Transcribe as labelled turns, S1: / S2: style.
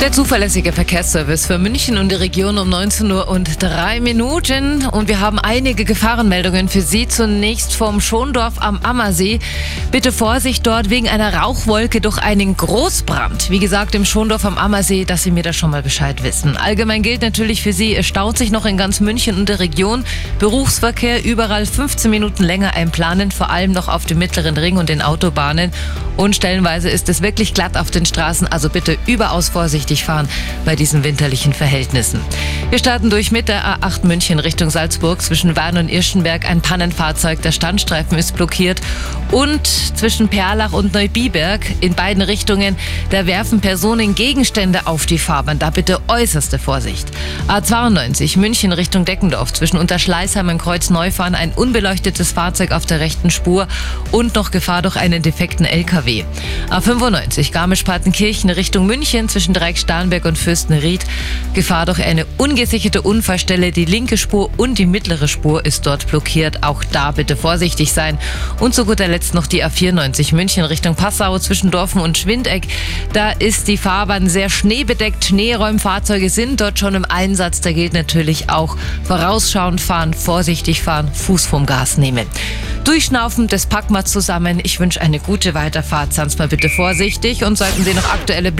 S1: Der zuverlässige Verkehrsservice für München und die Region um 19 Uhr und drei Minuten. Und wir haben einige Gefahrenmeldungen für Sie. Zunächst vom Schondorf am Ammersee. Bitte Vorsicht dort wegen einer Rauchwolke durch einen Großbrand. Wie gesagt, im Schondorf am Ammersee, dass Sie mir da schon mal Bescheid wissen. Allgemein gilt natürlich für Sie, es staut sich noch in ganz München und der Region. Berufsverkehr überall 15 Minuten länger einplanen, vor allem noch auf dem mittleren Ring und den Autobahnen. Und stellenweise ist es wirklich glatt auf den Straßen, also bitte überaus vorsichtig fahren bei diesen winterlichen Verhältnissen. Wir starten durch mit der A8 München Richtung Salzburg zwischen Wern und Irschenberg ein Pannenfahrzeug. Der Standstreifen ist blockiert und zwischen Perlach und Neubiberg in beiden Richtungen, da werfen Personen Gegenstände auf die Fahrbahn. Da bitte äußerste Vorsicht. A92 München Richtung Deckendorf zwischen Unterschleißheim und Kreuz Neufahren ein unbeleuchtetes Fahrzeug auf der rechten Spur und noch Gefahr durch einen defekten LKW. NRW. A95 Garmisch-Partenkirchen Richtung München zwischen Dreieck-Starnberg und Fürstenried. Gefahr durch eine ungesicherte Unfallstelle. Die linke Spur und die mittlere Spur ist dort blockiert. Auch da bitte vorsichtig sein. Und zu guter Letzt noch die A94 München Richtung Passau zwischen Dorfen und Schwindeck. Da ist die Fahrbahn sehr schneebedeckt. Schneeräumfahrzeuge sind dort schon im Einsatz. Da gilt natürlich auch vorausschauend fahren, vorsichtig fahren, Fuß vom Gas nehmen. Durchschnaufen, das packen wir zusammen. Ich wünsche eine gute Weiterfahrt. Sie mal bitte vorsichtig und sollten Sie noch aktuelle